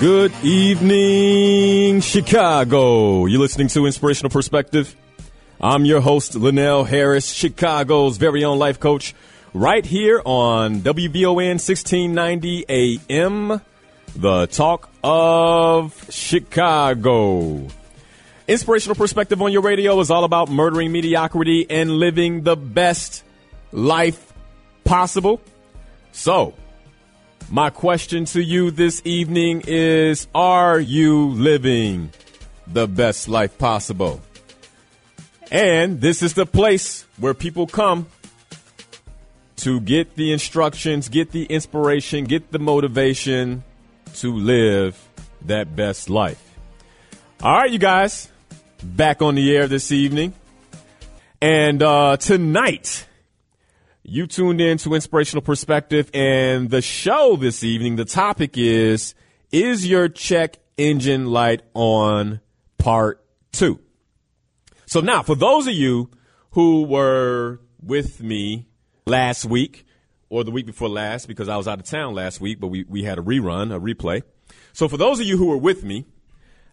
Good evening, Chicago. You're listening to Inspirational Perspective. I'm your host, Linnell Harris, Chicago's very own life coach, right here on WVON 1690 AM, the talk of Chicago. Inspirational Perspective on your radio is all about murdering mediocrity and living the best life possible. So, my question to you this evening is Are you living the best life possible? And this is the place where people come to get the instructions, get the inspiration, get the motivation to live that best life. All right, you guys, back on the air this evening. And uh, tonight, you tuned in to Inspirational Perspective, and the show this evening, the topic is Is your check engine light on? Part two. So now, for those of you who were with me last week or the week before last, because I was out of town last week, but we, we had a rerun, a replay. So for those of you who were with me,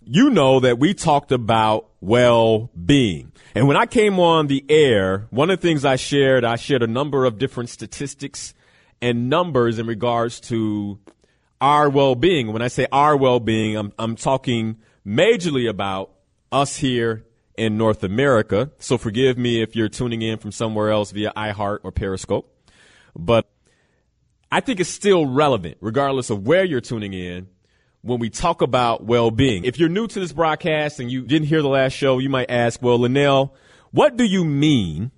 you know that we talked about well being. And when I came on the air, one of the things I shared, I shared a number of different statistics and numbers in regards to our well being. When I say our well being, I'm, I'm talking majorly about us here in North America. So forgive me if you're tuning in from somewhere else via iHeart or Periscope. But I think it's still relevant, regardless of where you're tuning in when we talk about well-being. If you're new to this broadcast and you didn't hear the last show, you might ask, well, Linnell, what do you mean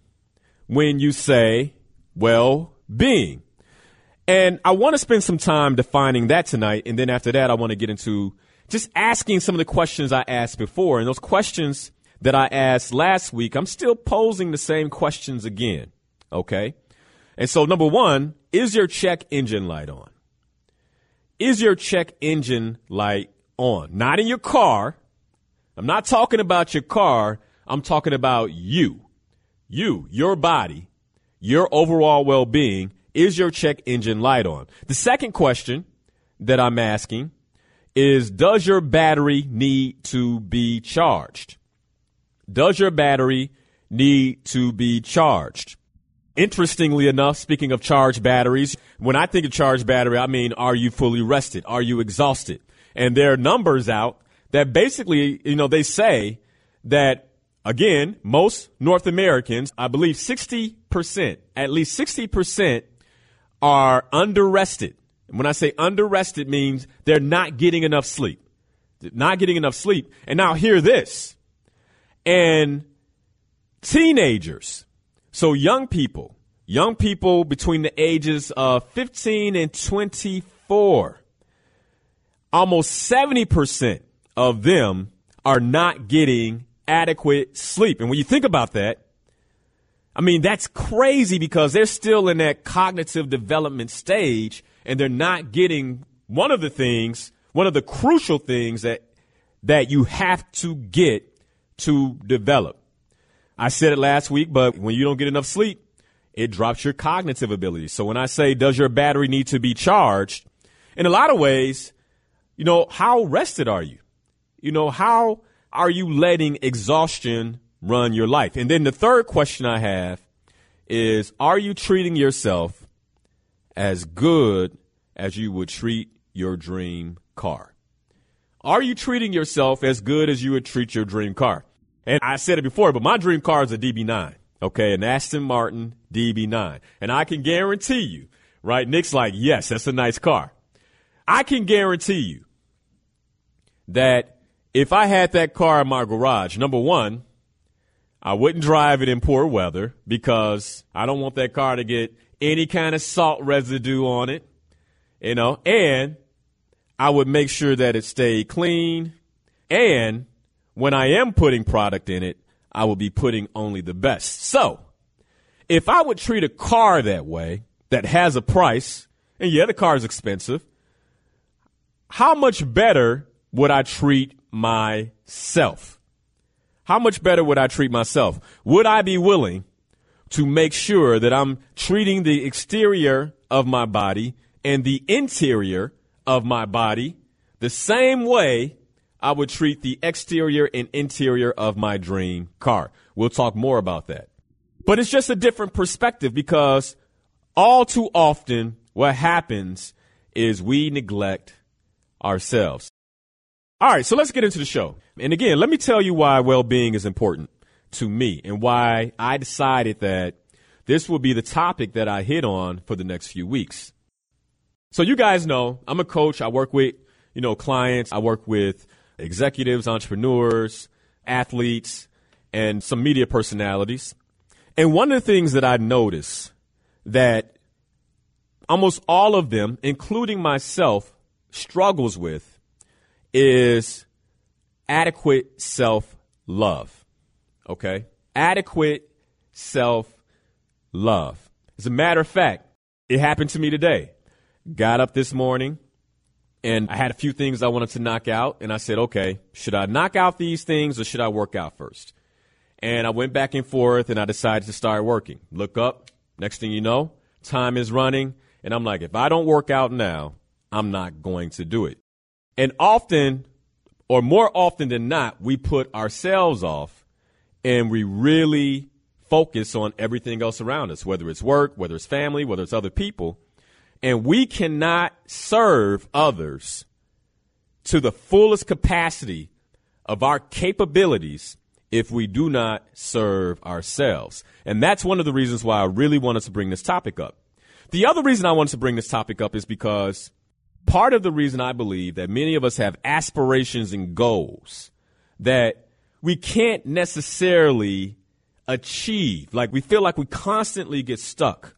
when you say well-being? And I want to spend some time defining that tonight. And then after that, I want to get into just asking some of the questions I asked before. And those questions that I asked last week, I'm still posing the same questions again. Okay. And so number one, is your check engine light on? Is your check engine light on? Not in your car. I'm not talking about your car. I'm talking about you. You, your body, your overall well being. Is your check engine light on? The second question that I'm asking is Does your battery need to be charged? Does your battery need to be charged? Interestingly enough, speaking of charged batteries, when I think of charged battery, I mean, are you fully rested? Are you exhausted? And there are numbers out that basically, you know, they say that again, most North Americans, I believe 60%, at least 60% are underrested. And when I say underrested means they're not getting enough sleep. Not getting enough sleep. And now hear this. And teenagers, so young people, young people between the ages of 15 and 24, almost 70% of them are not getting adequate sleep. And when you think about that, I mean, that's crazy because they're still in that cognitive development stage and they're not getting one of the things, one of the crucial things that, that you have to get to develop. I said it last week, but when you don't get enough sleep, it drops your cognitive ability. So when I say, does your battery need to be charged? In a lot of ways, you know, how rested are you? You know, how are you letting exhaustion run your life? And then the third question I have is, are you treating yourself as good as you would treat your dream car? Are you treating yourself as good as you would treat your dream car? And I said it before, but my dream car is a DB9. Okay, an Aston Martin DB9. And I can guarantee you, right? Nick's like, yes, that's a nice car. I can guarantee you that if I had that car in my garage, number one, I wouldn't drive it in poor weather because I don't want that car to get any kind of salt residue on it, you know, and I would make sure that it stayed clean and when I am putting product in it, I will be putting only the best. So, if I would treat a car that way, that has a price, and yeah, the car is expensive, how much better would I treat myself? How much better would I treat myself? Would I be willing to make sure that I'm treating the exterior of my body and the interior of my body the same way I would treat the exterior and interior of my dream car. We'll talk more about that. But it's just a different perspective because all too often what happens is we neglect ourselves. All right, so let's get into the show. And again, let me tell you why well being is important to me and why I decided that this will be the topic that I hit on for the next few weeks. So you guys know I'm a coach. I work with, you know, clients. I work with executives, entrepreneurs, athletes, and some media personalities. And one of the things that I notice that almost all of them, including myself, struggles with is adequate self love. Okay? Adequate self love. As a matter of fact, it happened to me today. Got up this morning and I had a few things I wanted to knock out. And I said, okay, should I knock out these things or should I work out first? And I went back and forth and I decided to start working. Look up. Next thing you know, time is running. And I'm like, if I don't work out now, I'm not going to do it. And often, or more often than not, we put ourselves off and we really focus on everything else around us, whether it's work, whether it's family, whether it's other people. And we cannot serve others to the fullest capacity of our capabilities if we do not serve ourselves. And that's one of the reasons why I really wanted to bring this topic up. The other reason I wanted to bring this topic up is because part of the reason I believe that many of us have aspirations and goals that we can't necessarily achieve. Like we feel like we constantly get stuck.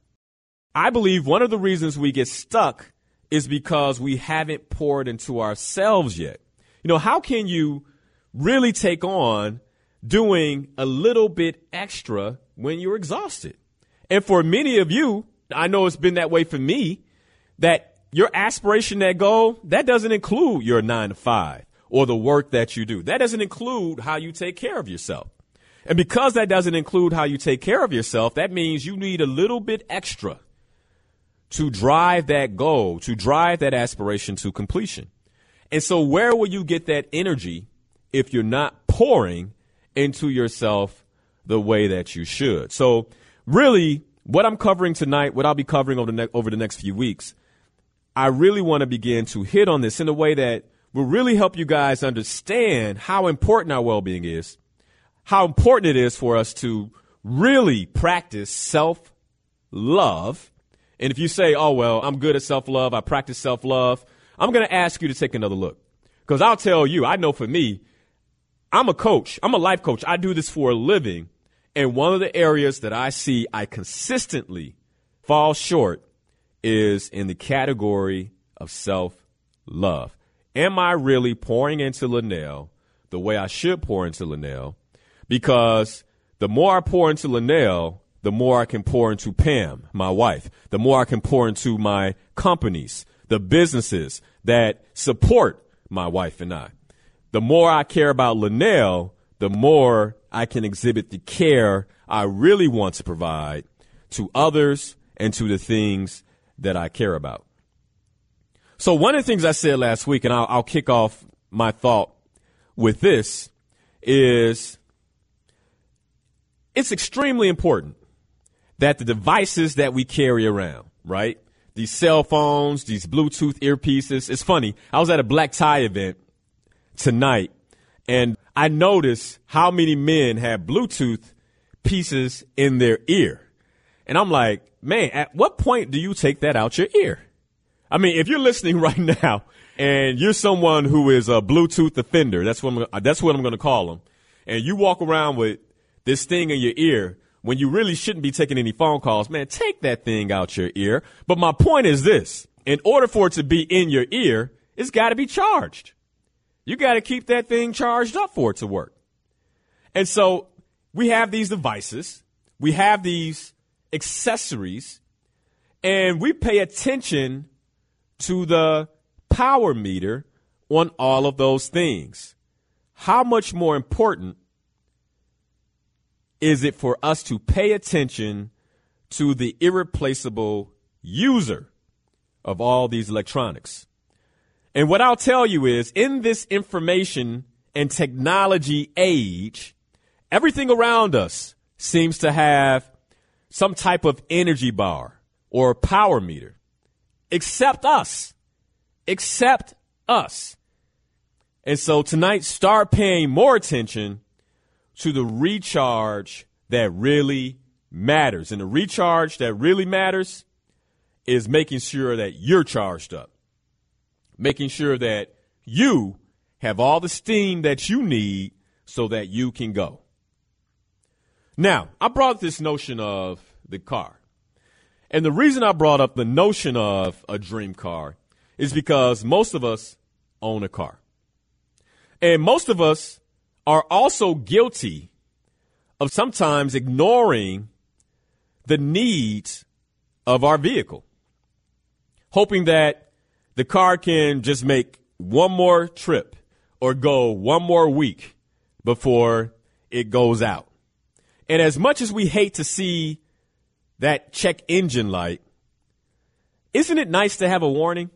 I believe one of the reasons we get stuck is because we haven't poured into ourselves yet. You know, how can you really take on doing a little bit extra when you're exhausted? And for many of you, I know it's been that way for me, that your aspiration, that goal, that doesn't include your nine to five or the work that you do. That doesn't include how you take care of yourself. And because that doesn't include how you take care of yourself, that means you need a little bit extra to drive that goal, to drive that aspiration to completion. And so where will you get that energy if you're not pouring into yourself the way that you should? So really what I'm covering tonight, what I'll be covering over the, ne- over the next few weeks, I really want to begin to hit on this in a way that will really help you guys understand how important our well-being is how important it is for us to really practice self love. And if you say, oh, well, I'm good at self love, I practice self love, I'm going to ask you to take another look. Because I'll tell you, I know for me, I'm a coach, I'm a life coach, I do this for a living. And one of the areas that I see I consistently fall short is in the category of self love. Am I really pouring into Linnell the way I should pour into Linnell? because the more I pour into Linnell, the more I can pour into Pam, my wife, the more I can pour into my companies, the businesses that support my wife and I. The more I care about Linnell, the more I can exhibit the care I really want to provide to others and to the things that I care about. So one of the things I said last week, and I'll, I'll kick off my thought with this, is it's extremely important that the devices that we carry around, right? These cell phones, these Bluetooth earpieces. It's funny. I was at a black tie event tonight and I noticed how many men have Bluetooth pieces in their ear. And I'm like, man, at what point do you take that out your ear? I mean, if you're listening right now and you're someone who is a Bluetooth offender, that's what I'm, that's what I'm going to call them, and you walk around with this thing in your ear when you really shouldn't be taking any phone calls, man, take that thing out your ear. But my point is this. In order for it to be in your ear, it's got to be charged. You got to keep that thing charged up for it to work. And so we have these devices, we have these accessories, and we pay attention to the power meter on all of those things. How much more important is it for us to pay attention to the irreplaceable user of all these electronics? And what I'll tell you is in this information and technology age, everything around us seems to have some type of energy bar or power meter, except us, except us. And so tonight, start paying more attention to the recharge that really matters. And the recharge that really matters is making sure that you're charged up, making sure that you have all the steam that you need so that you can go. Now, I brought this notion of the car. And the reason I brought up the notion of a dream car is because most of us own a car. And most of us are also guilty of sometimes ignoring the needs of our vehicle, hoping that the car can just make one more trip or go one more week before it goes out. And as much as we hate to see that check engine light, isn't it nice to have a warning?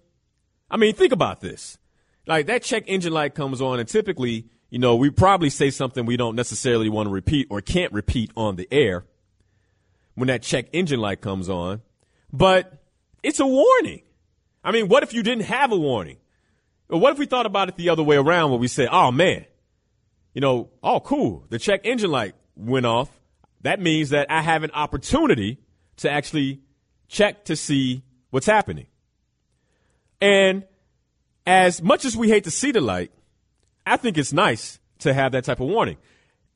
I mean, think about this. Like that check engine light comes on and typically, you know, we probably say something we don't necessarily want to repeat or can't repeat on the air when that check engine light comes on, but it's a warning. I mean, what if you didn't have a warning? Or what if we thought about it the other way around where we say, oh man, you know, oh cool, the check engine light went off. That means that I have an opportunity to actually check to see what's happening. And as much as we hate to see the light, I think it's nice to have that type of warning.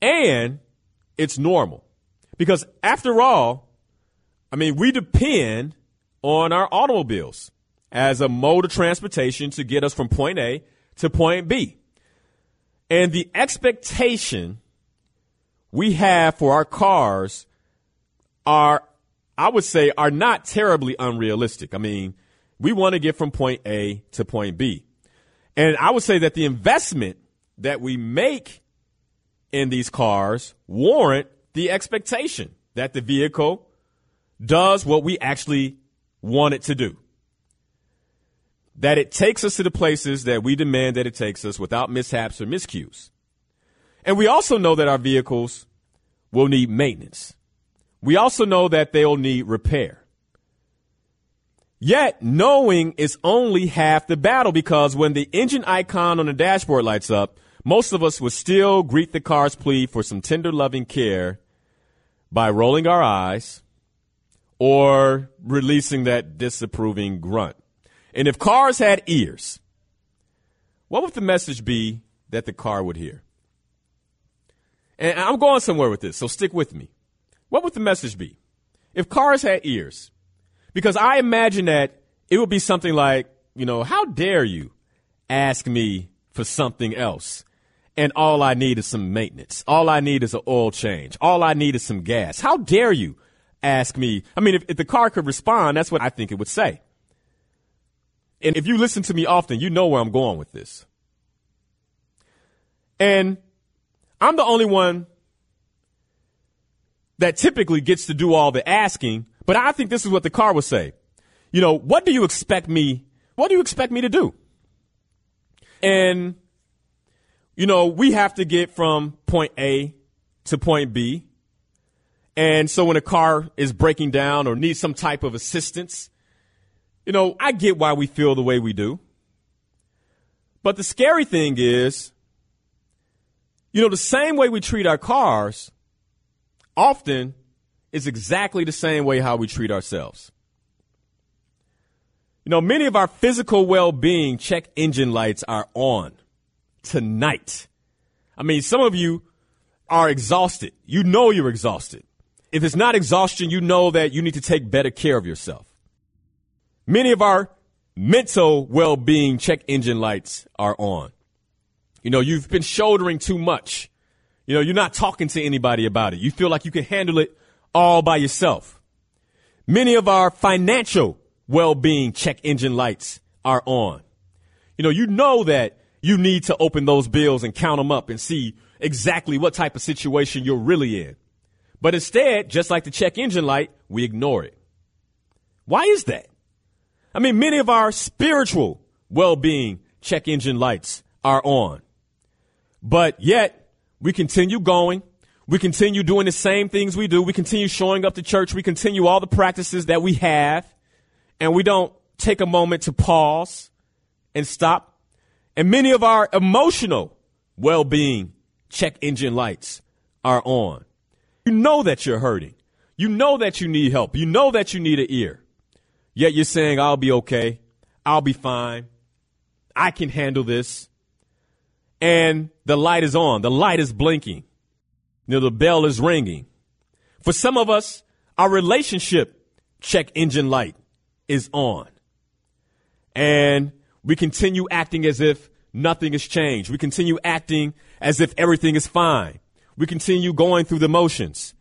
And it's normal. Because after all, I mean, we depend on our automobiles as a mode of transportation to get us from point A to point B. And the expectation we have for our cars are, I would say, are not terribly unrealistic. I mean, we want to get from point A to point B. And I would say that the investment that we make in these cars warrant the expectation that the vehicle does what we actually want it to do. That it takes us to the places that we demand that it takes us without mishaps or miscues. And we also know that our vehicles will need maintenance. We also know that they'll need repair. Yet, knowing is only half the battle because when the engine icon on the dashboard lights up, most of us would still greet the car's plea for some tender loving care by rolling our eyes or releasing that disapproving grunt. And if cars had ears, what would the message be that the car would hear? And I'm going somewhere with this, so stick with me. What would the message be? If cars had ears, because I imagine that it would be something like, you know, how dare you ask me for something else? And all I need is some maintenance. All I need is an oil change. All I need is some gas. How dare you ask me? I mean, if, if the car could respond, that's what I think it would say. And if you listen to me often, you know where I'm going with this. And I'm the only one that typically gets to do all the asking but I think this is what the car would say. You know, what do you expect me, what do you expect me to do? And, you know, we have to get from point A to point B. And so when a car is breaking down or needs some type of assistance, you know, I get why we feel the way we do. But the scary thing is, you know, the same way we treat our cars often is exactly the same way how we treat ourselves. You know, many of our physical well being check engine lights are on tonight. I mean, some of you are exhausted. You know you're exhausted. If it's not exhaustion, you know that you need to take better care of yourself. Many of our mental well being check engine lights are on. You know, you've been shouldering too much. You know, you're not talking to anybody about it. You feel like you can handle it all by yourself. Many of our financial well-being check engine lights are on. You know, you know that you need to open those bills and count them up and see exactly what type of situation you're really in. But instead, just like the check engine light, we ignore it. Why is that? I mean, many of our spiritual well-being check engine lights are on. But yet, we continue going. We continue doing the same things we do. We continue showing up to church. We continue all the practices that we have. And we don't take a moment to pause and stop. And many of our emotional well being check engine lights are on. You know that you're hurting. You know that you need help. You know that you need an ear. Yet you're saying, I'll be okay. I'll be fine. I can handle this. And the light is on. The light is blinking. Know, the bell is ringing. For some of us, our relationship check engine light is on. And we continue acting as if nothing has changed. We continue acting as if everything is fine. We continue going through the motions.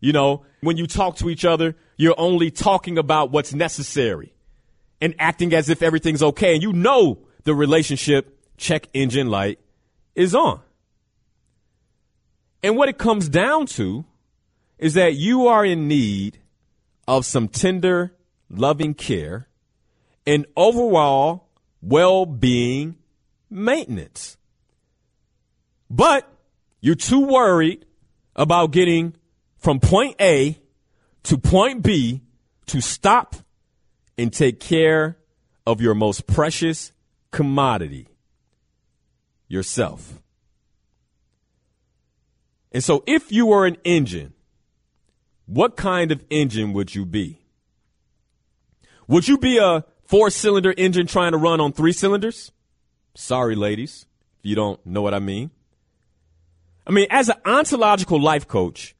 You know, when you talk to each other, you're only talking about what's necessary and acting as if everything's okay. And you know the relationship check engine light is on. And what it comes down to is that you are in need of some tender, loving care and overall well being maintenance. But you're too worried about getting from point A to point B to stop and take care of your most precious commodity, yourself. And so, if you were an engine, what kind of engine would you be? Would you be a four cylinder engine trying to run on three cylinders? Sorry, ladies, if you don't know what I mean. I mean, as an ontological life coach,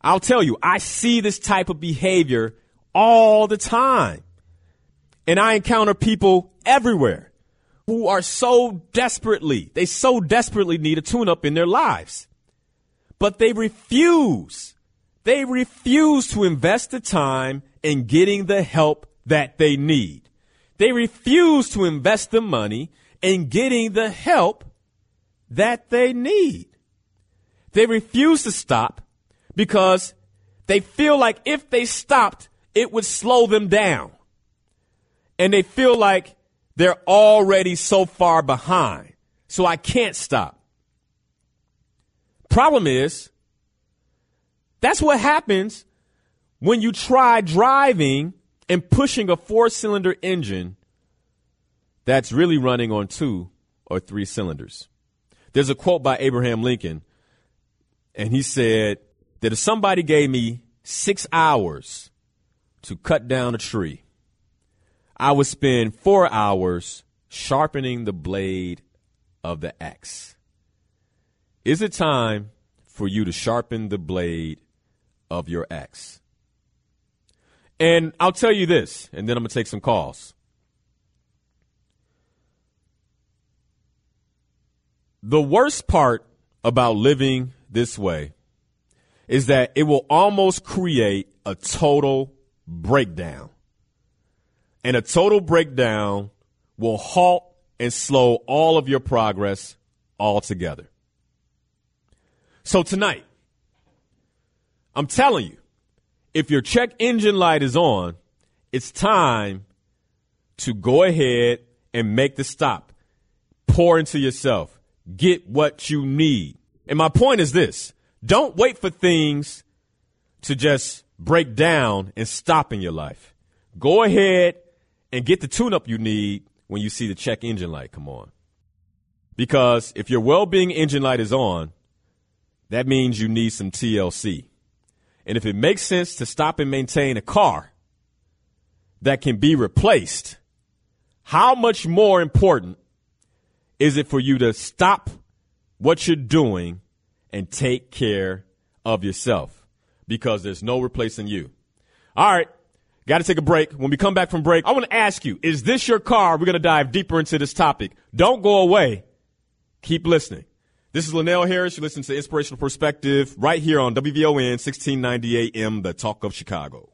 I'll tell you, I see this type of behavior all the time. And I encounter people everywhere who are so desperately, they so desperately need a tune up in their lives. But they refuse. They refuse to invest the time in getting the help that they need. They refuse to invest the money in getting the help that they need. They refuse to stop because they feel like if they stopped, it would slow them down. And they feel like they're already so far behind. So I can't stop. Problem is, that's what happens when you try driving and pushing a four cylinder engine that's really running on two or three cylinders. There's a quote by Abraham Lincoln, and he said that if somebody gave me six hours to cut down a tree, I would spend four hours sharpening the blade of the axe. Is it time for you to sharpen the blade of your axe? And I'll tell you this, and then I'm going to take some calls. The worst part about living this way is that it will almost create a total breakdown and a total breakdown will halt and slow all of your progress altogether. So tonight, I'm telling you, if your check engine light is on, it's time to go ahead and make the stop. Pour into yourself. Get what you need. And my point is this don't wait for things to just break down and stop in your life. Go ahead and get the tune up you need when you see the check engine light come on. Because if your well being engine light is on, that means you need some TLC. And if it makes sense to stop and maintain a car that can be replaced, how much more important is it for you to stop what you're doing and take care of yourself? Because there's no replacing you. All right. Got to take a break. When we come back from break, I want to ask you, is this your car? We're going to dive deeper into this topic. Don't go away. Keep listening. This is Linnell Harris. You listen to Inspirational Perspective right here on WVON 1690 AM, the talk of Chicago.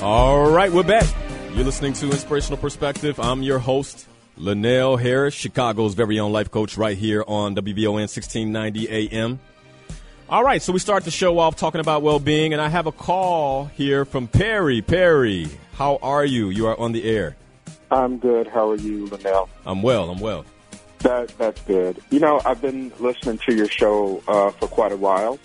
All right, we're back. You're listening to Inspirational Perspective. I'm your host, Linnell Harris, Chicago's very own life coach, right here on WVON 1690 AM. All right, so we start the show off talking about well-being, and I have a call here from Perry. Perry, how are you? You are on the air. I'm good. How are you, Linnell? I'm well. I'm well. That that's good. You know, I've been listening to your show uh, for quite a while.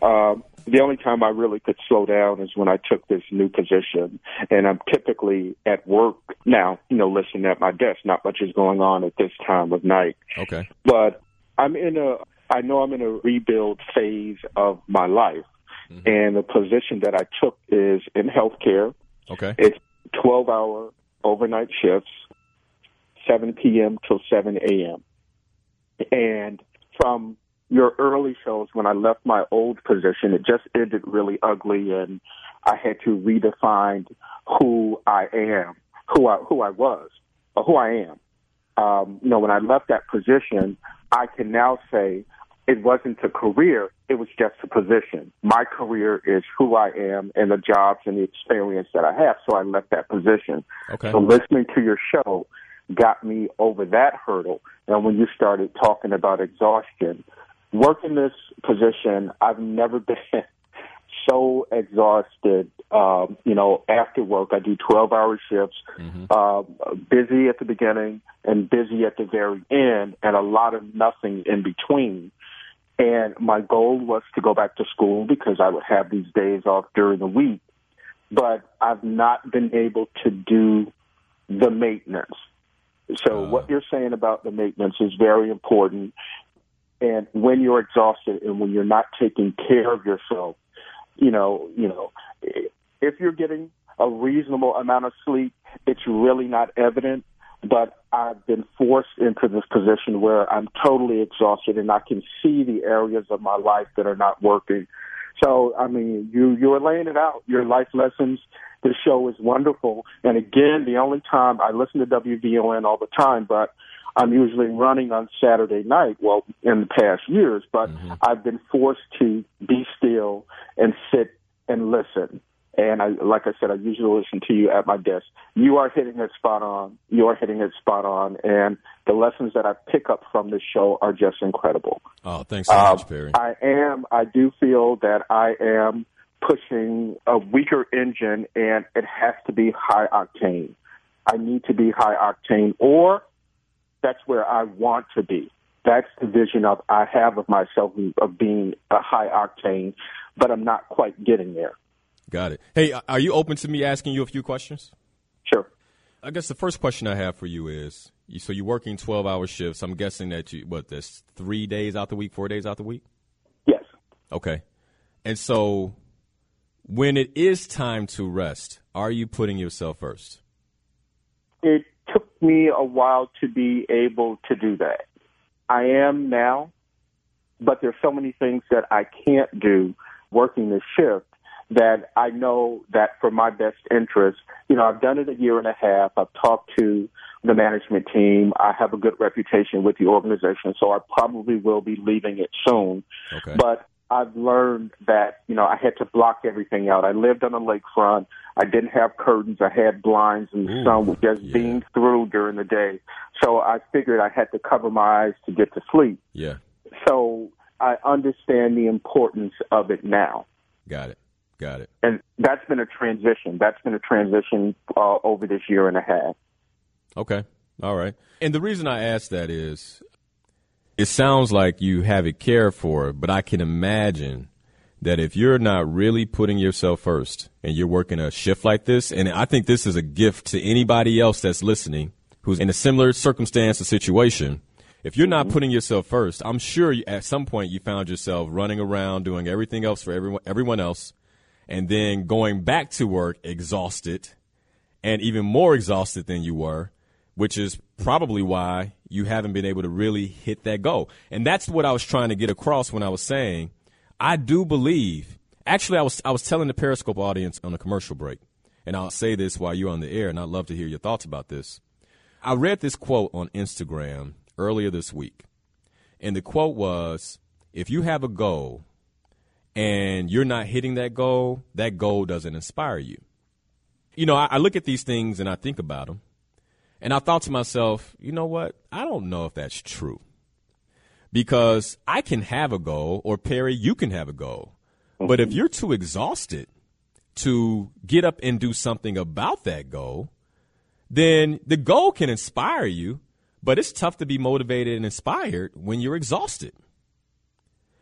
Um, the only time I really could slow down is when I took this new position, and I'm typically at work now. You know, listening at my desk. Not much is going on at this time of night. Okay. But I'm in a. I know I'm in a rebuild phase of my life, mm-hmm. and the position that I took is in healthcare. Okay. It's 12 hour overnight shifts, 7 p.m. till 7 a.m. And from your early shows, when I left my old position, it just ended really ugly, and I had to redefine who I am, who I who I was, or who I am. Um, you know, when I left that position, I can now say it wasn't a career, it was just a position. My career is who I am and the jobs and the experience that I have, so I left that position. Okay. So listening to your show got me over that hurdle. And when you started talking about exhaustion, working this position, I've never been so exhausted. Um, you know, after work, I do 12 hour shifts, mm-hmm. uh, busy at the beginning and busy at the very end, and a lot of nothing in between. And my goal was to go back to school because I would have these days off during the week. But I've not been able to do the maintenance. So uh, what you're saying about the maintenance is very important. And when you're exhausted and when you're not taking care of yourself, you know, you know, if you're getting a reasonable amount of sleep, it's really not evident but I've been forced into this position where I'm totally exhausted and I can see the areas of my life that are not working. So, I mean, you, you are laying it out. Your life lessons, the show is wonderful. And again, the only time I listen to WVON all the time, but I'm usually running on Saturday night, well, in the past years, but mm-hmm. I've been forced to be still and sit and listen. And I, like I said, I usually listen to you at my desk. You are hitting it spot on. You are hitting it spot on. And the lessons that I pick up from this show are just incredible. Oh, thanks so much, uh, Perry. I am, I do feel that I am pushing a weaker engine and it has to be high octane. I need to be high octane or that's where I want to be. That's the vision of I have of myself of being a high octane, but I'm not quite getting there. Got it. Hey, are you open to me asking you a few questions? Sure. I guess the first question I have for you is so you're working 12 hour shifts. I'm guessing that you, what, that's three days out the week, four days out the week? Yes. Okay. And so when it is time to rest, are you putting yourself first? It took me a while to be able to do that. I am now, but there's so many things that I can't do working this shift that I know that for my best interest, you know, I've done it a year and a half. I've talked to the management team. I have a good reputation with the organization, so I probably will be leaving it soon. Okay. But I've learned that, you know, I had to block everything out. I lived on the lakefront. I didn't have curtains. I had blinds and the sun was just yeah. beam through during the day. So I figured I had to cover my eyes to get to sleep. Yeah. So I understand the importance of it now. Got it. Got it. And that's been a transition. That's been a transition uh, over this year and a half. Okay. All right. And the reason I ask that is it sounds like you have it cared for, but I can imagine that if you're not really putting yourself first and you're working a shift like this, and I think this is a gift to anybody else that's listening who's in a similar circumstance or situation. If you're not mm-hmm. putting yourself first, I'm sure you, at some point you found yourself running around doing everything else for everyone, everyone else, and then going back to work exhausted and even more exhausted than you were, which is probably why you haven't been able to really hit that goal. And that's what I was trying to get across when I was saying I do believe. Actually, I was I was telling the Periscope audience on a commercial break, and I'll say this while you're on the air, and I'd love to hear your thoughts about this. I read this quote on Instagram earlier this week, and the quote was, "If you have a goal and you're not hitting that goal, that goal doesn't inspire you. You know, I, I, look at these things and I think about them, and I thought to myself, you know what? I don't know if that's true. because I can have a goal, or Perry, you can have a goal. But if mhm. you're too exhausted to get up and do something about that goal, then the goal can inspire you, but it's tough to be motivated and inspired when you're exhausted.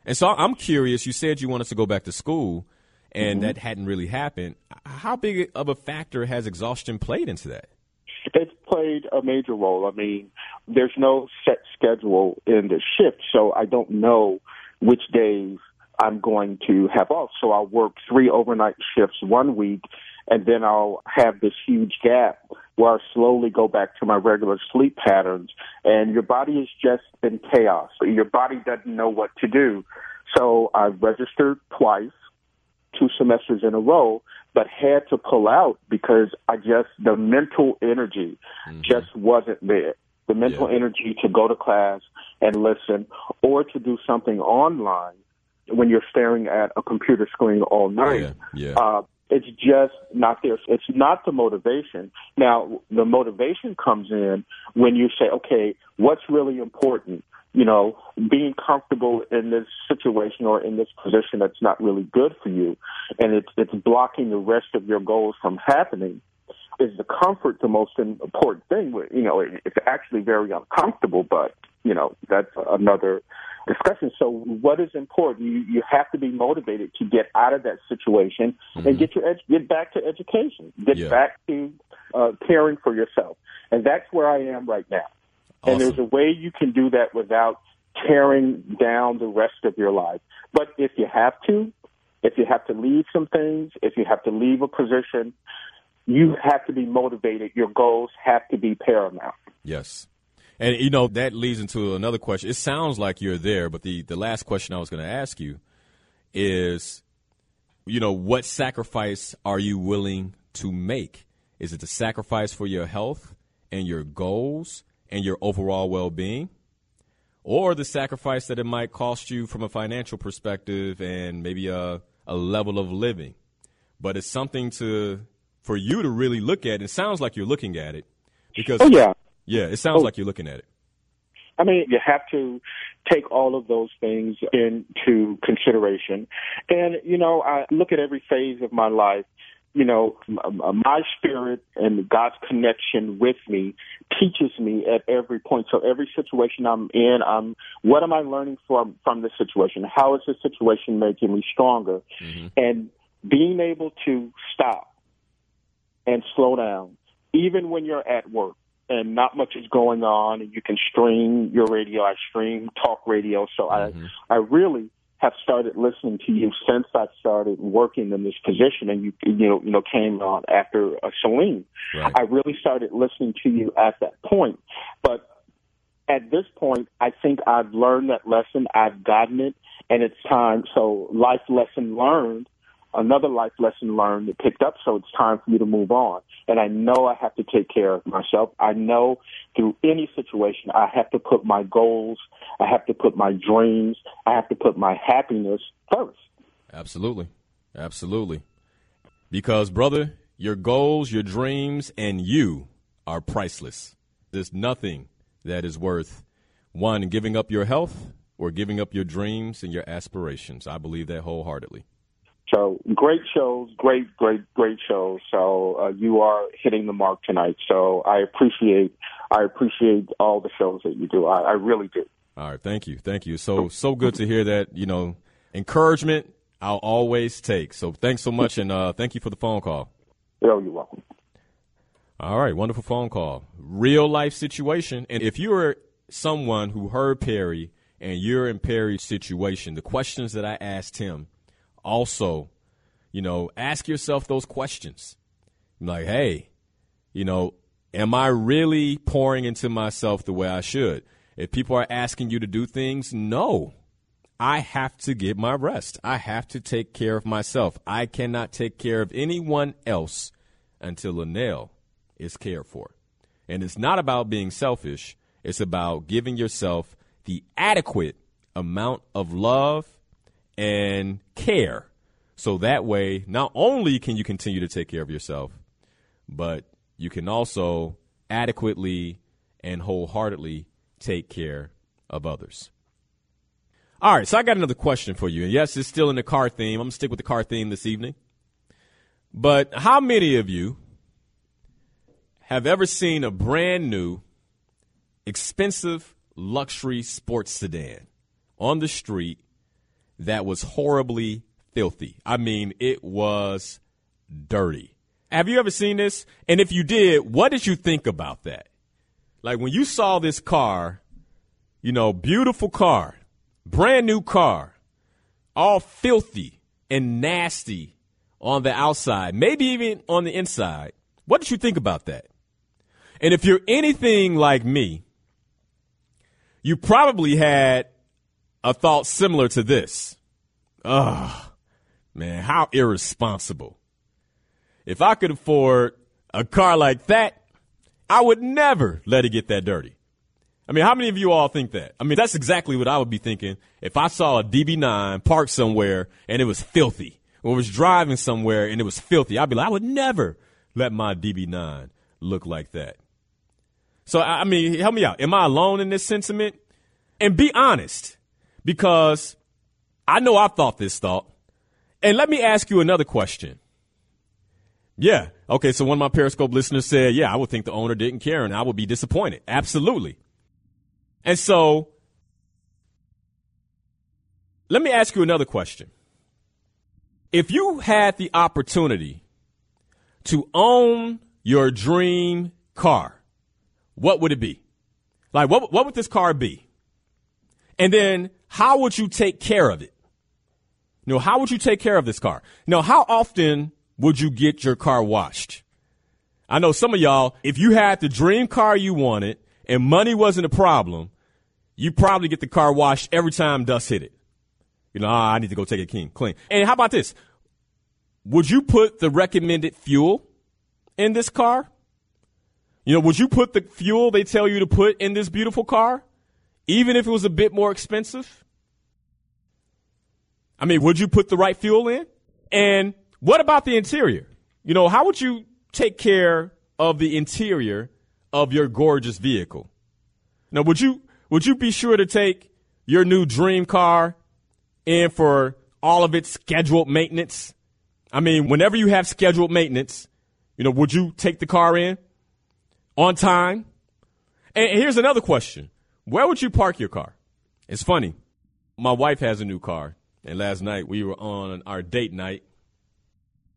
And so I'm curious. You said you wanted to go back to school, and mm-hmm. that hadn't really happened. How big of a factor has exhaustion played into that? It's played a major role. I mean, there's no set schedule in the shift, so I don't know which days I'm going to have off. So I'll work three overnight shifts one week, and then I'll have this huge gap where I slowly go back to my regular sleep patterns. And your body is just in chaos. Your body doesn't know what to do. So I registered twice, two semesters in a row, but had to pull out because I just, the mental energy mm-hmm. just wasn't there. The mental yeah. energy to go to class and listen or to do something online when you're staring at a computer screen all night. Yeah. yeah. Uh, it's just not there. It's not the motivation. Now, the motivation comes in when you say, okay, what's really important? You know, being comfortable in this situation or in this position that's not really good for you, and it's it's blocking the rest of your goals from happening. Is the comfort the most important thing? You know, it's actually very uncomfortable, but you know that's another discussion. So, what is important? You you have to be motivated to get out of that situation mm-hmm. and get your ed- get back to education, get yeah. back to uh, caring for yourself, and that's where I am right now. Awesome. And there's a way you can do that without tearing down the rest of your life. But if you have to, if you have to leave some things, if you have to leave a position, you have to be motivated. Your goals have to be paramount. Yes. And you know that leads into another question. It sounds like you're there, but the the last question I was going to ask you is, you know, what sacrifice are you willing to make? Is it the sacrifice for your health and your goals and your overall well being? Or the sacrifice that it might cost you from a financial perspective and maybe a, a level of living. But it's something to for you to really look at. It sounds like you're looking at it because oh, yeah. Yeah, it sounds oh. like you're looking at it. I mean, you have to take all of those things into consideration. And, you know, I look at every phase of my life. You know, my spirit and God's connection with me teaches me at every point. So every situation I'm in, I'm what am I learning from from this situation? How is this situation making me stronger? Mm-hmm. And being able to stop and slow down, even when you're at work and not much is going on and you can stream your radio. I stream talk radio. So mm-hmm. I, I really have started listening to you since I started working in this position and you, you know, you know, came on after uh, Celine. Right. I really started listening to you at that point. But at this point, I think I've learned that lesson. I've gotten it and it's time. So life lesson learned another life lesson learned and picked up, so it's time for me to move on. And I know I have to take care of myself. I know through any situation, I have to put my goals, I have to put my dreams, I have to put my happiness first. Absolutely. Absolutely. Because, brother, your goals, your dreams, and you are priceless. There's nothing that is worth, one, giving up your health or giving up your dreams and your aspirations. I believe that wholeheartedly. So great shows, great, great, great shows. So uh, you are hitting the mark tonight. So I appreciate, I appreciate all the shows that you do. I, I really do. All right, thank you, thank you. So so good to hear that. You know, encouragement I'll always take. So thanks so much, and uh, thank you for the phone call. Oh, you're welcome. All right, wonderful phone call. Real life situation, and if you are someone who heard Perry and you're in Perry's situation, the questions that I asked him also, you know, ask yourself those questions. Like, hey, you know, am I really pouring into myself the way I should? If people are asking you to do things, no. I have to get my rest. I have to take care of myself. I cannot take care of anyone else until Linnell is cared for. And it's not about being selfish, it's about giving yourself the adequate amount of love and care. So that way, not only can you continue to take care of yourself, but you can also adequately and wholeheartedly take care of others. All right, so I got another question for you. And yes, it's still in the car theme. I'm going to stick with the car theme this evening. But how many of you have ever seen a brand new, expensive luxury sports sedan on the street that was horribly filthy? I mean, it was dirty. Have you ever seen this? And if you did, what did you think about that? Like when you saw this car, you know, beautiful car, brand new car, all filthy and nasty on the outside, maybe even on the inside. What did you think about that? And if you're anything like me, you probably had a thought similar to this. Ugh, man, how irresponsible. If I could afford a car like that, I would never let it get that dirty. I mean, how many of you all think that? I mean, that's exactly what I would be thinking if I saw a DB9 parked somewhere and it was filthy, or was driving somewhere and it was filthy. I'd be like, I would never let my DB9 look like that. So, I mean, help me out. Am I alone in this sentiment? And be honest, because I know I've thought this thought. And let me ask you another question. Yeah. Okay. So one of my Periscope listeners said, yeah, I would think the owner didn't care and I would be disappointed. Absolutely. And so let me ask you another question. If you had the opportunity to own your dream car, what would it be? Like, what, what would this car be? And then how would you take care of it? You know, how would you take care of this car? You know, how often would you get your car washed? I know some of y'all, if you had the dream car you wanted and money wasn't a problem, you probably get the car washed every time dust hit it. You know, oh, I need to go take it clean, clean. And how about this? Would you put the recommended fuel in this car? You know, would you put the fuel they tell you to put in this beautiful car, even if it was a bit more expensive? I mean, would you put the right fuel in? And what about the interior? You know, how would you take care of the interior of your gorgeous vehicle? Now, would you would you be sure to take your new dream car in for all of its scheduled maintenance? I mean, whenever you have scheduled maintenance, you know, would you take the car in on time? And here's another question. Where would you park your car? It's funny. My wife has a new car, and last night we were on our date night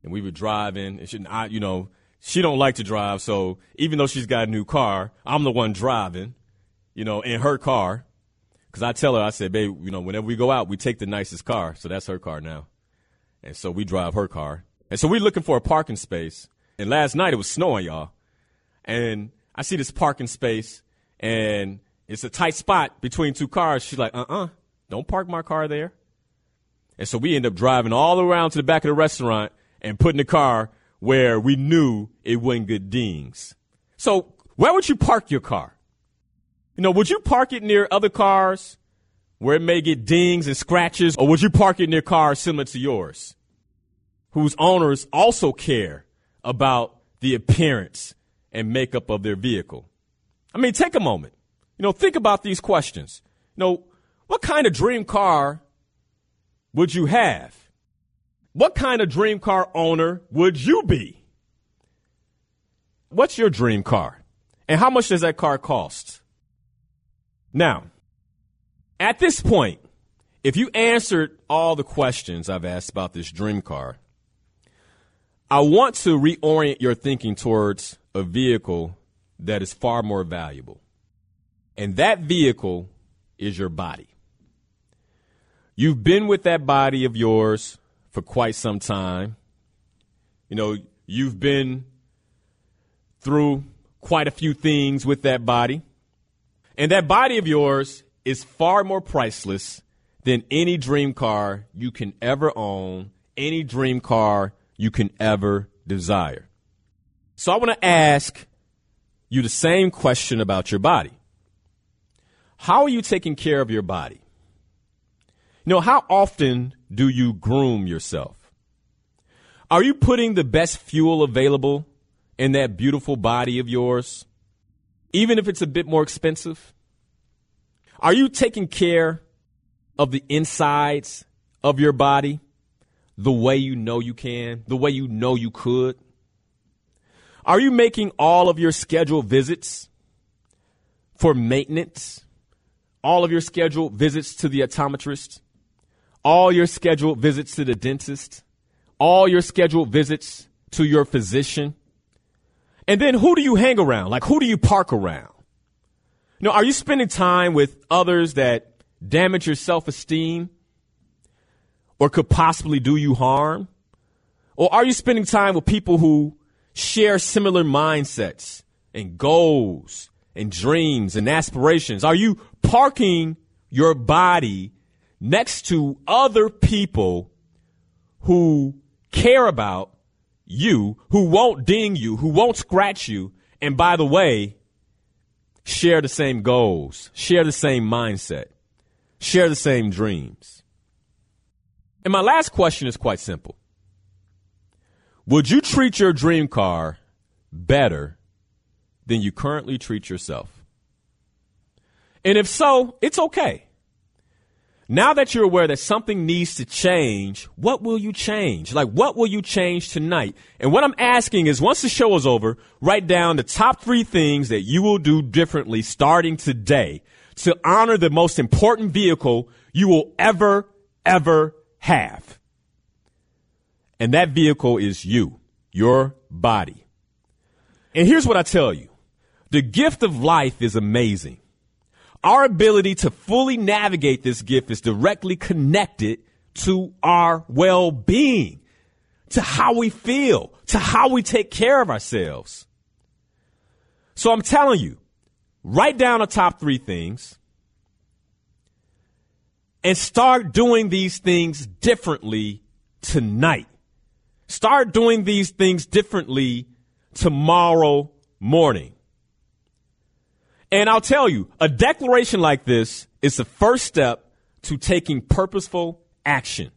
and we were driving, and she, I, you know, she don't like to drive, so even though she's got a new car, I'm the one driving, you know, in her car. Because I tell her, I said, babe, you know, whenever we go out, we take the nicest car, so that's her car now, and so we drive her car, and so we're looking for a parking space. And last night it was snowing, y'all, and I see this parking space, and it's a tight spot between two cars. She's like, uh-uh, don't park my car there. And so we end up driving all around to the back of the restaurant and putting the car where we knew it wouldn't get dings. So where would you park your car? You know, would you park it near other cars where it may get dings and scratches, or would you park it near cars similar to yours, whose owners also care about the appearance and makeup of their vehicle? I mean, take a moment. You know, think about these questions. You know, what kind of dream car would you have? What kind of dream car owner would you be? What's your dream car? And how much does that car cost? Now, at this point, if you answered all the questions I've asked about this dream car, I want to reorient your thinking towards a vehicle that is far more valuable. And that vehicle is your body. You've been with that body of yours for quite some time. You know, you've been through quite a few things with that body. And that body of yours is far more priceless than any dream car you can ever own, any dream car you can ever desire. So I want to ask you the same question about your body. How are you taking care of your body? You know, how often do you groom yourself? Are you putting the best fuel available in that beautiful body of yours, even if it's a bit more expensive? Are you taking care of the insides of your body the way you know you can, the way you know you could? Are you making all of your scheduled visits for maintenance? All of your scheduled visits to the optometrist? All your scheduled visits to the dentist? All your scheduled visits to your physician? And then who do you hang around? Like who do you park around? Know, are you spending time with others that damage your self-esteem or could possibly do you harm? Or are you spending time with people who share similar mindsets and goals and dreams and aspirations? Are you parking your body next to other people who care about you, who won't ding you, who won't scratch you, and by the way, share the same goals, share the same mindset, share the same dreams? And my last question is quite simple. Would you treat your dream car better than you currently treat yourself? And if so, it's okay. Now that you're aware that something needs to change, what will you change? Like, what will you change tonight? And what I'm asking is once the show is over, write down the top three things that you will do differently starting today to honor the most important vehicle you will ever, ever have. And that vehicle is you, your body. And here's what I tell you. The gift of life is amazing. Our ability to fully navigate this gift is directly connected to our well-being, to how we feel, to how we take care of ourselves. So I'm telling you, write down the top three things and start doing these things differently tonight. Start doing these things differently tomorrow morning. And I'll tell you, a declaration like this is the first step to taking purposeful action.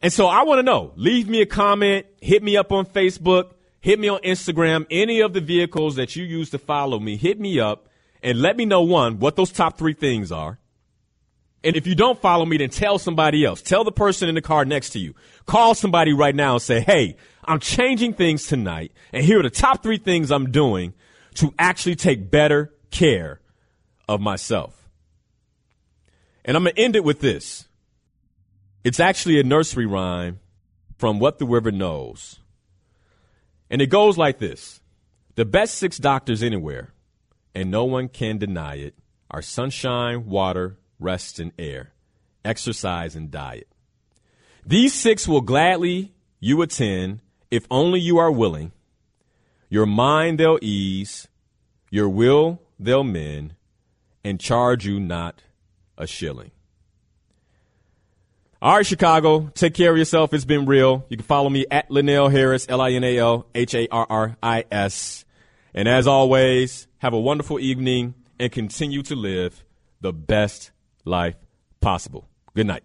And so I want to know, leave me a comment, hit me up on Facebook, hit me on Instagram, any of the vehicles that you use to follow me, hit me up and let me know one, what those top three things are. And if you don't follow me, then tell somebody else. Tell the person in the car next to you. Call somebody right now and say, Hey, I'm changing things tonight. And here are the top three things I'm doing to actually take better care of myself. And I'm going to end it with this. It's actually a nursery rhyme from What the River Knows. And it goes like this. The best six doctors anywhere, and no one can deny it, are sunshine, water, rest, and air, exercise, and diet. These six will gladly you attend if only you are willing. Your mind they'll ease, your will they'll mend, and charge you not a shilling. All right, Chicago, take care of yourself. It's been real. You can follow me at Linnell Harris, L I N A L H A R R I S. And as always, have a wonderful evening and continue to live the best life possible. Good night.